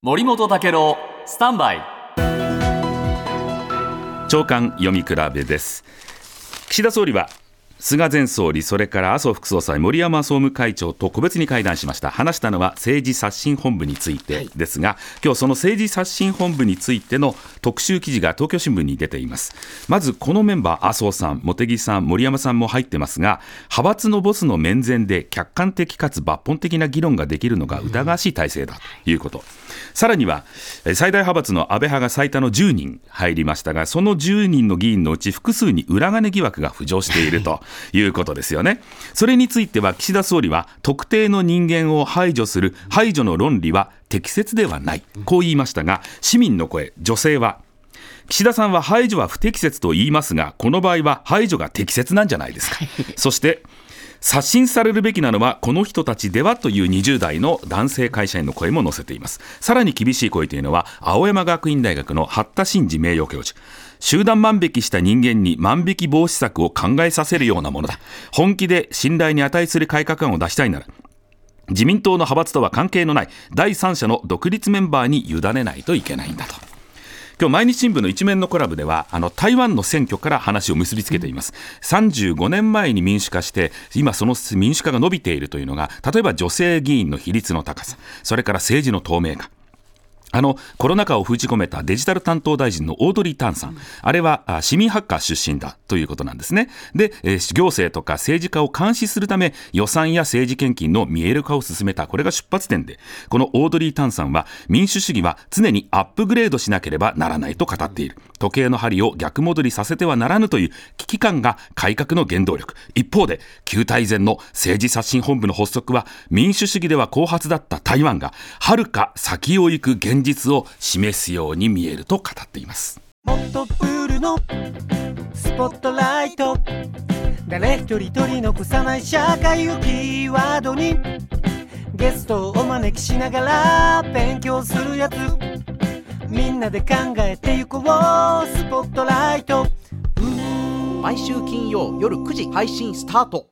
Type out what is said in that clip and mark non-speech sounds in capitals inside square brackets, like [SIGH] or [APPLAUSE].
森本武郎スタンバイ。長官読み比べです。岸田総理は菅前総理、それから麻生副総裁、森山総務会長と個別に会談しました、話したのは政治刷新本部についてですが、はい、今日その政治刷新本部についての特集記事が東京新聞に出ています。まずこのメンバー、麻生さん、茂木さん、森山さんも入ってますが、派閥のボスの面前で客観的かつ抜本的な議論ができるのが疑わしい体制だということ。さらには最大派閥の安倍派が最多の10人入りましたが、その10人の議員のうち複数に裏金疑惑が浮上していると [LAUGHS] いうことですよね。それについては岸田総理は特定の人間を排除する排除の論理は適切ではない、こう言いましたが、市民の声、女性は、岸田さんは排除は不適切と言いますが、この場合は排除が適切なんじゃないですか。そして刷新されるべきなのはこの人たちではという20代の男性会社員の声も載せています。さらに厳しい声というのは青山学院大学の八田真二名誉教授。集団万引きした人間に万引き防止策を考えさせるようなものだ。本気で信頼に値する改革案を出したいなら自民党の派閥とは関係のない第三者の独立メンバーに委ねないといけないんだと。今日毎日新聞の一面のコラムではあの台湾の選挙から話を結びつけています。35年前に民主化して今その民主化が伸びているというのが例えば女性議員の比率の高さそれから政治の透明化。あのコロナ禍を封じ込めたデジタル担当大臣のオードリー・タンさん、あれは市民ハッカー出身だということなんですね。で、行政とか政治家を監視するため、予算や政治献金の見える化を進めた、これが出発点で、このオードリー・タンさんは、民主主義は常にアップグレードしなければならないと語っている。時計の針を逆戻りさせてはならぬという危機感が改革の原動力。一方で、旧大前の政治刷新本部の発足は、民主主義では後発だった台湾が、はるか先を行く現現実を示すように見えると語っています。もっとプールのスポットライト。誰一人取り残さない社会をキーワードに。ゲストをお招きしながら勉強するやつ。みんなで考えてゆこうスポットライト。毎週金曜夜9時配信スタート